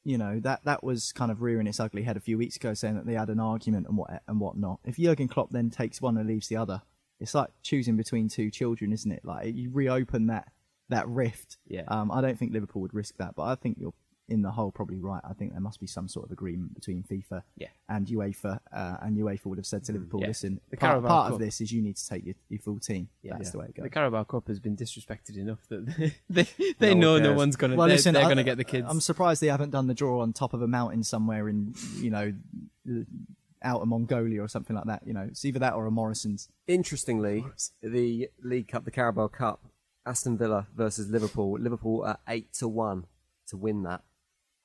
Speaker 4: you know, that that was kind of rearing its ugly head a few weeks ago, saying that they had an argument and what and whatnot. If Jurgen Klopp then takes one and leaves the other, it's like choosing between two children, isn't it? Like you reopen that that rift.
Speaker 3: Yeah.
Speaker 4: Um, I don't think Liverpool would risk that, but I think you're in the whole probably right. I think there must be some sort of agreement between FIFA
Speaker 3: Yeah.
Speaker 4: and UEFA, uh, and UEFA would have said to Liverpool,
Speaker 3: yeah.
Speaker 4: "Listen,
Speaker 3: The
Speaker 4: part,
Speaker 3: Carabao
Speaker 4: part of this is you need to take your, your full team. Yeah. That's the way it goes."
Speaker 3: The Carabao Cup has been disrespected enough that they they
Speaker 2: No one
Speaker 3: know no one's gonna.
Speaker 4: Well,
Speaker 3: they're
Speaker 4: listen,
Speaker 3: they're gonna get the kids.
Speaker 4: I'm surprised they haven't done the draw on top of a mountain somewhere in, you know, out of Mongolia or something like that. You know, it's either that or a Morrison's.
Speaker 2: Interestingly, the League Cup, the Carabao Cup, Aston Villa versus Liverpool. Liverpool are eight to one to win that.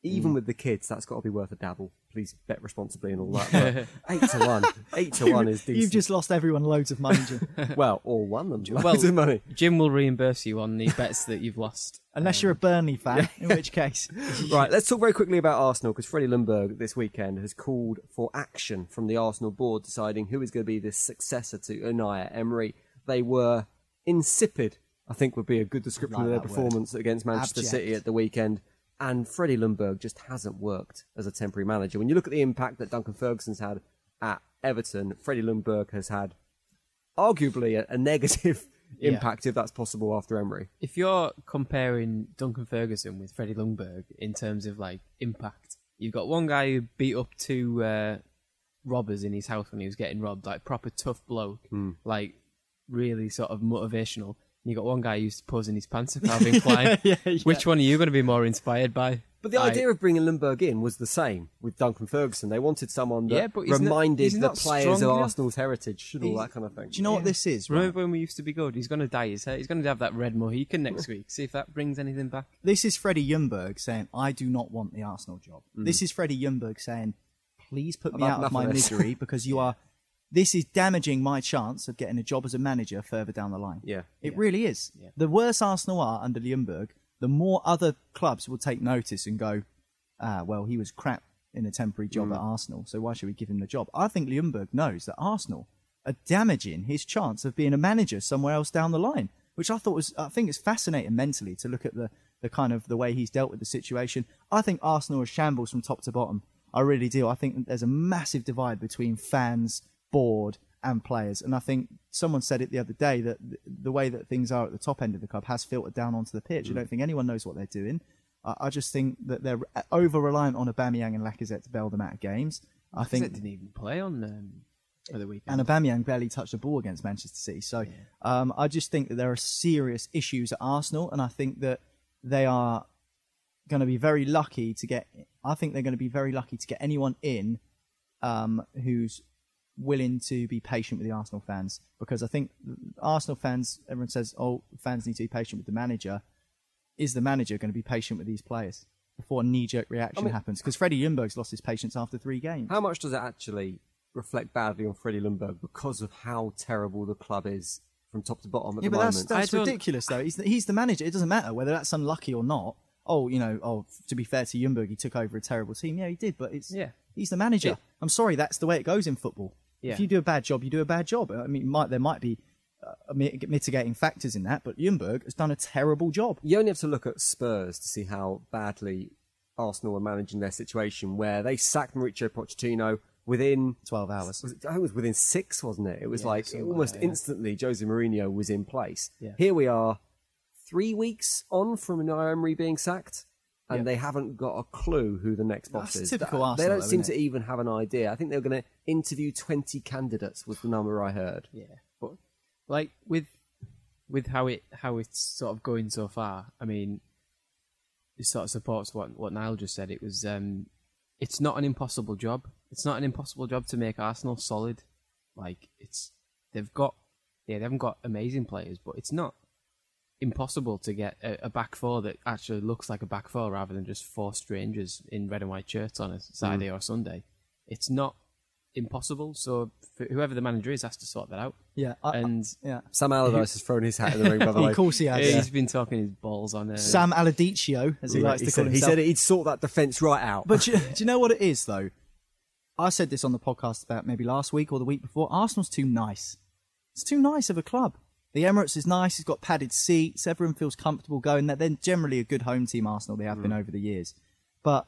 Speaker 4: Mm.
Speaker 2: Even with the kids, that's got to be worth a dabble. Please bet responsibly and all that. But eight to one, eight to one is decent.
Speaker 4: You've just lost everyone loads of money, Jim.
Speaker 2: well, or won them
Speaker 3: well,
Speaker 2: loads of money.
Speaker 3: Jim will reimburse you on the bets that you've lost.
Speaker 4: unless you're a um, Burnley fan, in which case.
Speaker 2: Right, let's talk very quickly about Arsenal because Freddie Ljungberg this weekend has called for action from the Arsenal board deciding who is going to be the successor to Unai Emery. They were insipid, I think would be a good description
Speaker 4: Like
Speaker 2: of their
Speaker 4: that word.
Speaker 2: performance against Manchester
Speaker 4: Abject.
Speaker 2: City at the weekend. And Freddie Ljungberg just hasn't worked as a temporary manager. When you look at the impact that Duncan Ferguson's had at Everton, Freddie Ljungberg has had arguably a, a negative
Speaker 3: Yeah.
Speaker 2: impact, if that's possible, after Emery.
Speaker 3: If you're comparing Duncan Ferguson with Freddie Ljungberg in terms of like impact, you've got one guy who beat up two uh, robbers in his house when he was getting robbed, like proper tough bloke, like really sort of motivational. And you got one guy who used to pose in his pants at Calvin Klein.
Speaker 4: yeah, yeah.
Speaker 3: Which one are you going to be more inspired by?
Speaker 2: But the
Speaker 3: I-
Speaker 2: idea of bringing Ljungberg in was the same with Duncan Ferguson. They wanted someone that
Speaker 3: Yeah, but he's not-
Speaker 2: reminded the players of. Arsenal's heritage and all that kind of thing.
Speaker 4: Do you know what this is? right?
Speaker 3: Remember when we used to be good? He's going to dye his hair. He's going to have that red Mohican next week. See if that brings anything back.
Speaker 4: This is Freddie Ljungberg saying, I do not want the Arsenal job. Mm. This is Freddie Ljungberg saying, please put me
Speaker 2: I've had
Speaker 4: out of my misery because you are. This is damaging my chance of getting a job as a manager further down the line.
Speaker 2: Yeah.
Speaker 4: It really is.
Speaker 3: Yeah.
Speaker 4: The worse Arsenal are under Ljungberg, the more other clubs will take notice and go, ah, well, he was crap in a temporary job at Arsenal, so why should we give him the job? I think Ljungberg knows that Arsenal are damaging his chance of being a manager somewhere else down the line, which I thought was, I think it's fascinating mentally to look at the, the kind of the way he's dealt with the situation. I think Arsenal are shambles from top to bottom. I really do. I think there's a massive divide between fans, board, and players. And I think someone said it the other day that the way that things are at the top end of the club has filtered down onto the pitch. I don't think anyone knows what they're doing. I, I just think that they're over reliant on Aubameyang and Lacazette to bail them out of games. I
Speaker 3: think
Speaker 4: think
Speaker 3: didn't even play on um, the weekend.
Speaker 4: and Aubameyang barely touched the ball against Manchester City. So um, I just think that there are serious issues at Arsenal, and I think that they are going to be very lucky to get. I think they're going to be very lucky to get anyone in um, who's willing to be patient with the Arsenal fans, because I think Arsenal fans. Everyone says, "Oh, fans need to be patient with the manager." Is the manager going to be patient with these players before a knee-jerk reaction
Speaker 2: mean-
Speaker 4: happens? Because Freddie Ljungberg's lost his patience after three games.
Speaker 2: How much does it actually reflect badly on Freddie Ljungberg because of how terrible the club is from top to bottom at
Speaker 4: Yeah,
Speaker 2: the
Speaker 4: but
Speaker 2: moment?
Speaker 4: that's, that's ridiculous, though. He's the, he's the manager. It doesn't matter whether that's unlucky or not. Oh, you know, oh, to be fair to Ljungberg, he took over a terrible team. Yeah, he did, but it's
Speaker 3: Yeah.
Speaker 4: he's the manager.
Speaker 3: Yeah.
Speaker 4: I'm sorry, that's the way it goes in football.
Speaker 3: Yeah.
Speaker 4: If you do a bad job, you do a bad job. I mean, might, there might be uh, mitigating factors in that, but Ljungberg has done a terrible job.
Speaker 2: you only have to look at Spurs to see how badly Arsenal are managing their situation, where they sacked Mauricio Pochettino within
Speaker 4: 12 hours.
Speaker 2: Was it, I think it was within six, wasn't it? It was
Speaker 3: Yeah,
Speaker 2: like almost
Speaker 3: yeah.
Speaker 2: instantly Jose Mourinho was in place.
Speaker 3: Yeah.
Speaker 2: Here we are, three weeks on from Unai Emery being sacked, and
Speaker 4: Yeah.
Speaker 2: they haven't got a clue who the next boss
Speaker 4: That's
Speaker 2: is.
Speaker 4: typical
Speaker 2: They-
Speaker 4: Arsenal,
Speaker 2: They don't
Speaker 4: though,
Speaker 2: seem to even have an idea. I think they were going to interview twenty candidates. Was the number I heard?
Speaker 3: Yeah, but like with with how it how it's sort of going so far, I mean, it sort of supports what what Niall just said. It was um, it's not an impossible job. It's not an impossible job to make Arsenal solid. Like it's they've got yeah they haven't got amazing players, but it's not impossible to get a, a back four that actually looks like a back four rather than just four strangers in red and white shirts on a Saturday or Sunday. It's not impossible. So for whoever the manager is has to sort that out.
Speaker 4: Yeah, I- I-
Speaker 3: and
Speaker 4: yeah.
Speaker 2: Sam Allardyce has thrown his hat in the ring. By the way,
Speaker 4: Of course he has.
Speaker 3: he's
Speaker 4: yeah.
Speaker 3: been talking his balls on uh,
Speaker 4: Sam Aladicio, as he
Speaker 2: Right,
Speaker 4: likes
Speaker 2: he
Speaker 4: to call
Speaker 2: said, he said he'd sort that defence right out.
Speaker 4: But do, do you know what it is, though? I said this on the podcast about maybe last week or the week before. Arsenal's too nice. It's too nice of a club. The Emirates is nice. It's got padded seats. Everyone feels comfortable going there. They're generally a good home team, Arsenal. They have been mm. over the years. But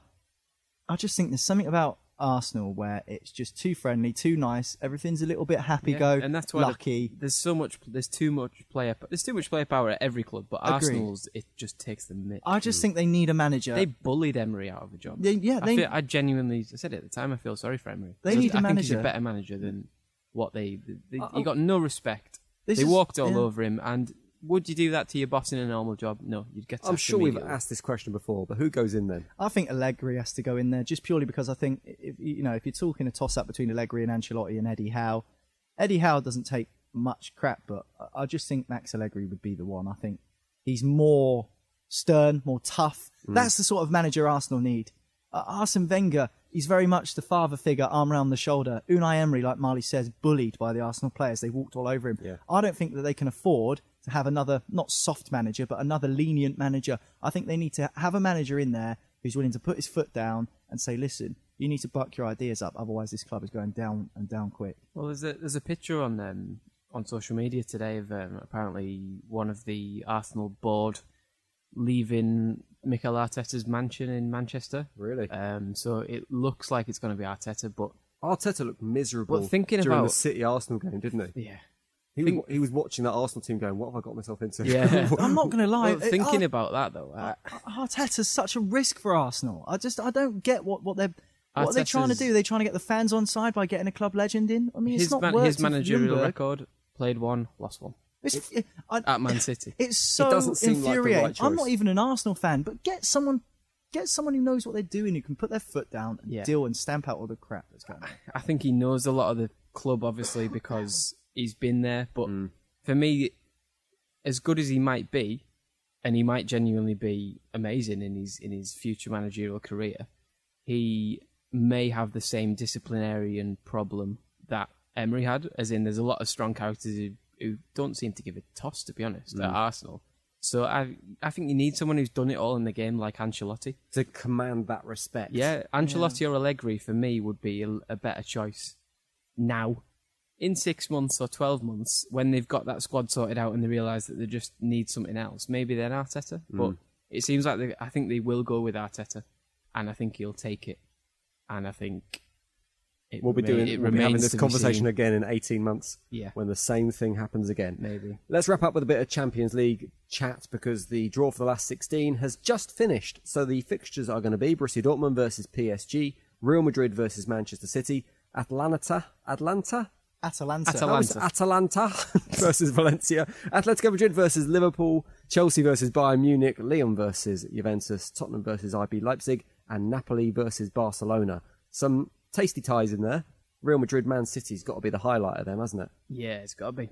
Speaker 4: I just think there's something about Arsenal where it's just too friendly, too nice. Everything's a little bit happy
Speaker 3: yeah,
Speaker 4: go,
Speaker 3: and that's why the-
Speaker 4: lucky.
Speaker 3: there's so much. There's too much player. There's too much player power at every club, but
Speaker 4: Agreed.
Speaker 3: Arsenal's it just takes the mick.
Speaker 4: I just think they need a manager.
Speaker 3: they bullied Emery out of a job.
Speaker 4: They- yeah,
Speaker 3: I, feel, I genuinely I said it at the time. I feel sorry for Emery.
Speaker 4: They
Speaker 3: I
Speaker 4: need a
Speaker 3: I think he's a better manager than what they. they
Speaker 4: I- uh,
Speaker 3: he uh, got no respect.
Speaker 4: This
Speaker 3: they
Speaker 4: is-
Speaker 3: walked all
Speaker 4: yeah.
Speaker 3: over him. And would you do that to your boss in a normal job? No, you'd get.
Speaker 2: I'm
Speaker 3: sacked
Speaker 2: sure we've
Speaker 3: immediately.
Speaker 2: asked this question before, but who goes in then?
Speaker 4: I think Allegri has to go in there just purely because I think if you know if you're talking a toss up between Allegri and Ancelotti and Eddie Howe, Eddie Howe doesn't take much crap, but I- I just think Max Allegri would be the one. I think he's more stern, more tough. Mm. That's the sort of manager Arsenal need. Uh, Arsene Wenger, he's very much the father figure, arm around the shoulder. Unai Emery, like Marley says, bullied by the Arsenal players. They walked all over him.
Speaker 2: Yeah.
Speaker 4: I don't think that they can afford to have another, not soft manager, but another lenient manager. I think they need to have a manager in there who's willing to put his foot down and say, listen, you need to buck your ideas up, otherwise this club is going down and down quick.
Speaker 3: Well, there's a there's a picture on um, on social media today of um, apparently one of the Arsenal board leaving Mikel Arteta's mansion in Manchester.
Speaker 2: Really?
Speaker 3: Um, so it looks like it's going to be Arteta, but
Speaker 2: Arteta looked miserable
Speaker 3: Well, thinking
Speaker 2: during the City Arsenal game, didn't he?
Speaker 3: yeah,
Speaker 2: He was, he was watching that Arsenal team going, "What have I got myself into?"
Speaker 3: yeah.
Speaker 4: I'm not going to lie.
Speaker 3: Well, thinking
Speaker 4: Ar-
Speaker 3: about that though, I,
Speaker 4: Arteta's such a risk for Arsenal. I just, I don't get what, what they're. What are they trying to
Speaker 3: Arteta's-
Speaker 4: do? They're trying to get the fans on side by getting a club legend in. I mean, it's
Speaker 3: his
Speaker 4: not
Speaker 3: man, his managerial record: played one, lost one
Speaker 4: It's, I,
Speaker 3: at Man City.
Speaker 4: It's so
Speaker 2: doesn't seem like the
Speaker 4: infuriating.
Speaker 2: right
Speaker 4: I'm not even an Arsenal fan, but get someone, get someone who knows what they're doing, who can put their foot down and
Speaker 3: Yeah.
Speaker 4: deal and stamp out all the crap that's going on.
Speaker 3: I think he knows a lot of the club, obviously, because he's been there. But mm. for me, as good as he might be, and he might genuinely be amazing in his in his future managerial career, he may have the same disciplinarian problem that Emery had. As in, there's a lot of strong characters who, who don't seem to give a toss, to be honest, at Arsenal. So I I think you need someone who's done it all in the game, like Ancelotti.
Speaker 2: to command that respect.
Speaker 3: Yeah, Ancelotti or Allegri for me would be a, a better choice now. In six months or twelve months, when they've got that squad sorted out and they realise that they just need something else, maybe then Arteta. Hmm. But it seems like they, I think they will go with Arteta, and I think he'll take it. And I think it
Speaker 2: We'll be
Speaker 3: rema-
Speaker 2: doing.
Speaker 3: It
Speaker 2: We'll be having this conversation
Speaker 3: seen.
Speaker 2: again in 18 months.
Speaker 3: Yeah.
Speaker 2: When the same thing happens again.
Speaker 3: Maybe.
Speaker 2: Let's wrap up with a bit of Champions League chat because the draw for the last 16 has just finished. So the fixtures are going to be Borussia Dortmund versus PSG, Real Madrid versus Manchester City, Atlanta, Atlanta,
Speaker 4: Atalanta.
Speaker 2: That was
Speaker 3: Atalanta.
Speaker 2: Oh, Atalanta versus Valencia. Atletico Madrid versus Liverpool. Chelsea versus Bayern Munich. Lyon versus Juventus. Tottenham versus RB Leipzig. And Napoli versus Barcelona. Some tasty ties in there. Real Madrid, Man City's got to be the highlight of them, hasn't it?
Speaker 3: Yeah, it's got to be.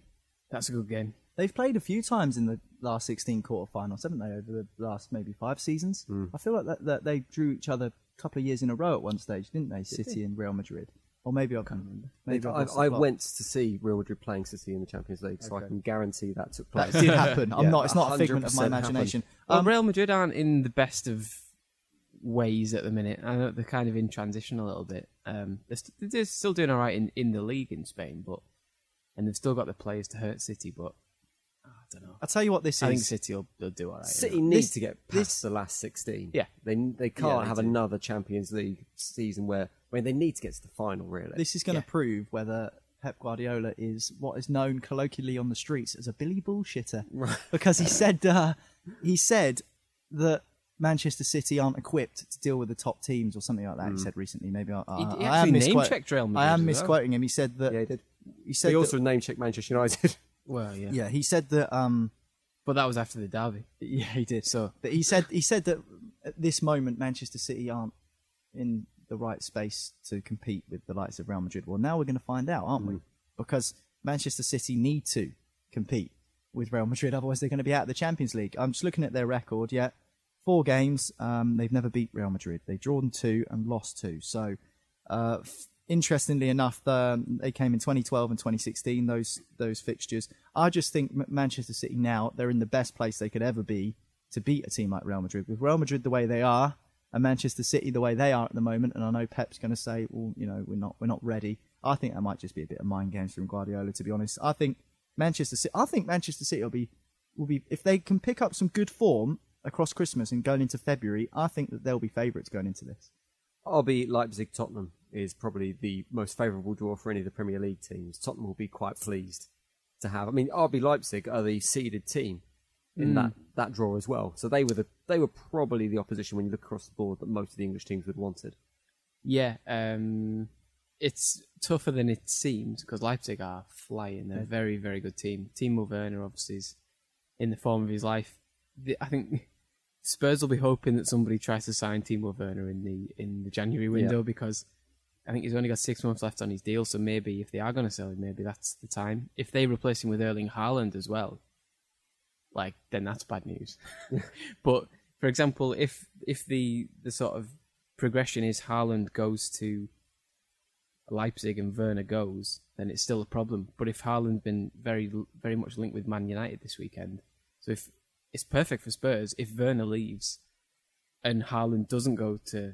Speaker 3: That's a good game.
Speaker 4: They've played a few times in the last 16 quarterfinals, haven't they, over the last maybe five seasons? I feel like that, that they drew each other a couple of years in a row at one stage, didn't they? City and Real Madrid. Or maybe I can't remember. Maybe I've
Speaker 2: I, I went to see Real Madrid playing City in the Champions League, so I can guarantee that took
Speaker 4: That
Speaker 2: place.
Speaker 4: did happen. I'm
Speaker 2: Yeah,
Speaker 4: not. It's not a figment of my
Speaker 2: 100% happened.
Speaker 4: imagination.
Speaker 3: Well,
Speaker 4: Um,
Speaker 3: Real Madrid aren't in the best of ways at the minute. I know they're kind of in transition a little bit. Um, they're, st- they're still doing all right in, in the league in Spain, but and they've still got the players to hurt City. But oh, I don't know.
Speaker 4: I'll tell you what this
Speaker 3: I think
Speaker 4: is.
Speaker 3: City will they'll do all right.
Speaker 2: City
Speaker 3: in
Speaker 2: need
Speaker 4: This-
Speaker 2: to get
Speaker 4: this-
Speaker 2: past the last 16.
Speaker 3: Yeah.
Speaker 2: They they can't
Speaker 3: they
Speaker 2: have
Speaker 3: do.
Speaker 2: another Champions League season where, I mean, they need to get to the final, really.
Speaker 4: This is going to prove whether Pep Guardiola is what is known colloquially on the streets as a Billy bullshitter. Because he said uh, he said that Manchester City aren't equipped to deal with the top teams or something like that. He said recently. Maybe I, I,
Speaker 3: He- he
Speaker 4: I am misquote-
Speaker 3: name-checked Real
Speaker 4: I am
Speaker 3: as well.
Speaker 4: misquoting him. He said that.
Speaker 2: yeah, he did.
Speaker 4: He said
Speaker 2: They also
Speaker 4: that,
Speaker 2: name checked Manchester United.
Speaker 3: Well, yeah.
Speaker 4: yeah. He said that. Um,
Speaker 3: But that was after the derby.
Speaker 4: Yeah, he did.
Speaker 3: So-
Speaker 4: but he said he said that at this moment Manchester City aren't in the right space to compete with the likes of Real Madrid. Well, now we're going to find out, aren't we? Because Manchester City need to compete with Real Madrid, otherwise they're going to be out of the Champions League. I'm just looking at their record. Yeah, four games. Um, they've never beat Real Madrid. They've drawn two and lost two. So. Uh, f- interestingly enough, the, they came in 2012 and 2016. Those those fixtures. I just think M- Manchester City now they're in the best place they could ever be to beat a team like Real Madrid. With Real Madrid the way they are, and Manchester City the way they are at the moment, and I know Pep's going to say, well, you know, we're not we're not ready. I think that might just be a bit of mind games from Guardiola. To be honest, I think Manchester City. I think Manchester City will be will be if they can pick up some good form across Christmas and going into February. I think that they'll be favourites going into this.
Speaker 2: RB Leipzig Tottenham is probably the most favourable draw for any of the Premier League teams. Tottenham will be quite pleased to have. I mean, RB Leipzig are the seeded team in that, that draw as well. So they were the they were probably the opposition when you look across the board that most of the English teams would have wanted.
Speaker 3: Yeah, um, it's tougher than it seems because Leipzig are flying. They're a very, very good team. Timo Werner obviously is in the form of his life. The- I think Spurs will be hoping that somebody tries to sign Timo Werner in the in the January window because I think he's only got six months left on his deal. So maybe if they are going to sell him, maybe that's the time. If they replace him with Erling Haaland as well, like then that's bad news. but for example, if if the the sort of progression is Haaland goes to Leipzig and Werner goes, then it's still a problem. But if Haaland's been very very much linked with Man United this weekend, so if it's perfect for Spurs, if Werner leaves and Haaland doesn't go to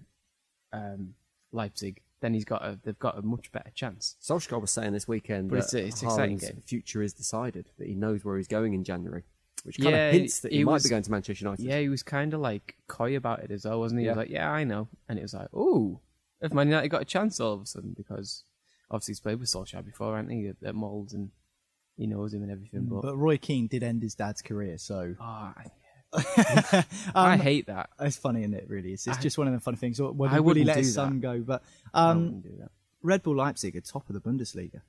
Speaker 3: um, Leipzig, then he's got a they've got a much better chance.
Speaker 2: Solskjaer was saying this weekend
Speaker 3: But
Speaker 2: that
Speaker 3: it's a- it's an exciting game.
Speaker 2: future is decided, that he knows where he's going in January, which kind
Speaker 3: Yeah,
Speaker 2: of hints that he,
Speaker 3: he
Speaker 2: might
Speaker 3: was-
Speaker 2: be going to Manchester United.
Speaker 3: Yeah, he was kind of like coy about it as well, wasn't he? He was like, "Yeah, I know," and it was like, "Oh, if Man United got a chance all of a sudden because obviously he's played with Solskjaer before, hasn't he? At, at Molde and he knows him and everything." But,
Speaker 4: But Roy Keane did end his dad's career, so
Speaker 3: Ah, I,
Speaker 4: Um,
Speaker 3: I hate that.
Speaker 4: It's funny, isn't it? Really, it's, it's
Speaker 3: I-
Speaker 4: just one of the funny things. When,
Speaker 3: I
Speaker 4: will he
Speaker 3: wouldn't
Speaker 4: let
Speaker 3: do
Speaker 4: his son go? But
Speaker 3: I
Speaker 4: um,
Speaker 3: wouldn't do that.
Speaker 4: Red Bull Leipzig are top of the Bundesliga.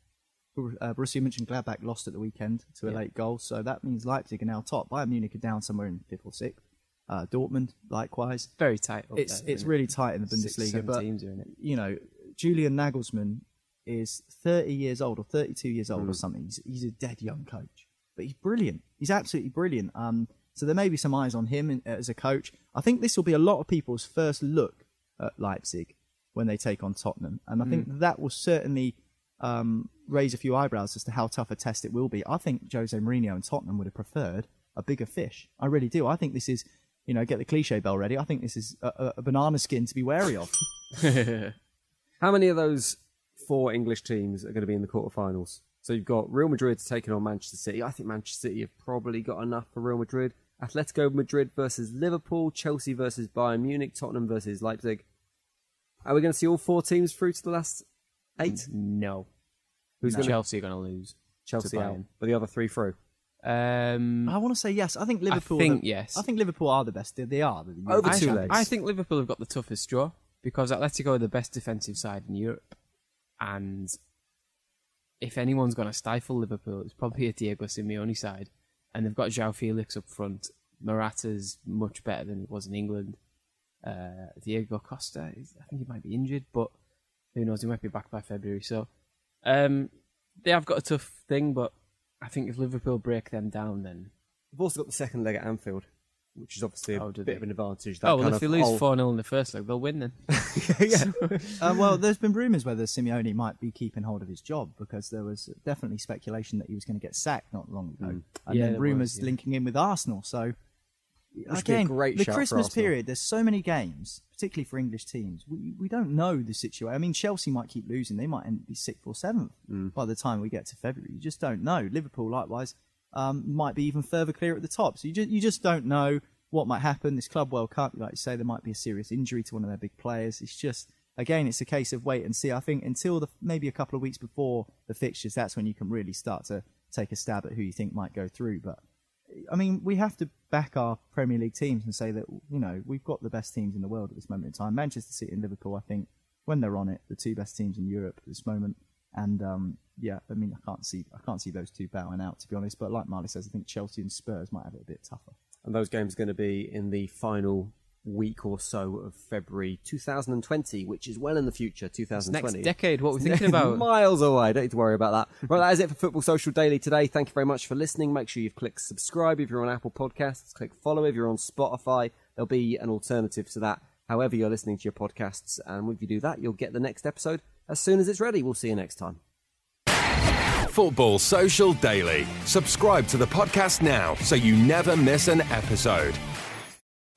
Speaker 4: Uh, Borussia Mönchengladbach lost at the weekend to a late goal, so that means Leipzig are now top. Bayern Munich are down somewhere in fifth or sixth. Uh, Dortmund, likewise.
Speaker 3: Very tight. Up
Speaker 4: It's
Speaker 3: there,
Speaker 4: it's
Speaker 3: isn't it?
Speaker 4: really tight in the
Speaker 3: Six,
Speaker 4: Bundesliga,
Speaker 3: seven
Speaker 4: but
Speaker 3: teams are in it.
Speaker 4: you know, Julian Nagelsmann is 30 years old or 32 years
Speaker 3: Hmm.
Speaker 4: old or something. He's, he's a dead young coach, but he's brilliant. He's absolutely brilliant. Um, so there may be some eyes on him in, as a coach. I think this will be a lot of people's first look at Leipzig when they take on Tottenham, and I
Speaker 3: Hmm.
Speaker 4: think that will certainly um, raise a few eyebrows as to how tough a test it will be. I think Jose Mourinho and Tottenham would have preferred a bigger fish. I really do. I think this is, you know, get the cliche bell ready. I think this is a, a banana skin to be wary of.
Speaker 2: How many of those four English teams are going to be in the quarterfinals? So you've got Real Madrid taking on Manchester City. I think Manchester City have probably got enough for Real Madrid. Atletico Madrid versus Liverpool, Chelsea versus Bayern Munich, Tottenham versus Leipzig. Are we going to see all four teams through to the last eight?
Speaker 3: No.
Speaker 2: Who's
Speaker 3: No.
Speaker 2: going to
Speaker 3: Chelsea are going to lose?
Speaker 2: Chelsea
Speaker 3: to
Speaker 2: out, but the other three through?
Speaker 3: Um,
Speaker 4: I want to say yes. I think Liverpool.
Speaker 3: I
Speaker 4: think the-
Speaker 3: yes.
Speaker 4: I think Liverpool are the best. They, they are. The
Speaker 2: Over
Speaker 3: I,
Speaker 2: two
Speaker 3: think-
Speaker 2: legs.
Speaker 3: I think Liverpool have got the toughest draw because Atletico are the best defensive side in Europe, and if anyone's going to stifle Liverpool, it's probably a Diego Simeone side, and they've got João Felix up front. Morata's much better than he was in England. Uh, Diego Costa, I think he might be injured, but who knows? He might be back by February. So um, they have got a tough thing, but I think if Liverpool break them down, then
Speaker 2: they've also got the second leg at Anfield, which is obviously a
Speaker 3: Oh, do
Speaker 2: bit
Speaker 3: they?
Speaker 2: of an advantage. That
Speaker 3: oh well,
Speaker 2: kind
Speaker 3: if they lose four 0 in the first leg, they'll win then.
Speaker 2: yeah.
Speaker 4: Uh, well, there's been rumours whether Simeone might be keeping hold of his job because there was definitely speculation that he was going to get sacked not long ago, and
Speaker 3: Yeah,
Speaker 4: then rumours
Speaker 3: yeah.
Speaker 4: linking in with Arsenal. So
Speaker 2: would be a
Speaker 4: again,
Speaker 2: great
Speaker 4: the Christmas period, there's so many games, particularly for English teams. We we don't know the situation. I mean, Chelsea might keep losing; they might end, up be sixth or seventh
Speaker 2: Mm.
Speaker 4: by the time we get to February. You just don't know. Liverpool, likewise, um, might be even further clear at the top. So you just you just don't know what might happen. This Club World Cup, like you say, there might be a serious injury to one of their big players. It's just again, it's a case of wait and see. I think until the maybe a couple of weeks before the fixtures, that's when you can really start to take a stab at who you think might go through. But I mean, we have to back our Premier League teams and say that you know we've got the best teams in the world at this moment in time. Manchester City and Liverpool, I think, when they're on it, the two best teams in Europe at this moment. And um, yeah, I mean, I can't see I can't see those two bowing out to be honest. But like Marley says, I think Chelsea and Spurs might have it a bit tougher.
Speaker 2: And those games are going to be in the final week or so of February 2020, which is well in the future, 2020.
Speaker 3: Next decade, what we're thinking about.
Speaker 2: Miles away. Don't need to worry about that. Right, that is it for Football Social Daily today. Thank you very much for listening. Make sure you've clicked subscribe if you're on Apple Podcasts. Click follow if you're on Spotify. There'll be an alternative to that, however you're listening to your podcasts. And if you do that, you'll get the next episode as soon as it's ready. We'll see you next time.
Speaker 1: Football Social Daily. Subscribe to the podcast now so you never miss an episode.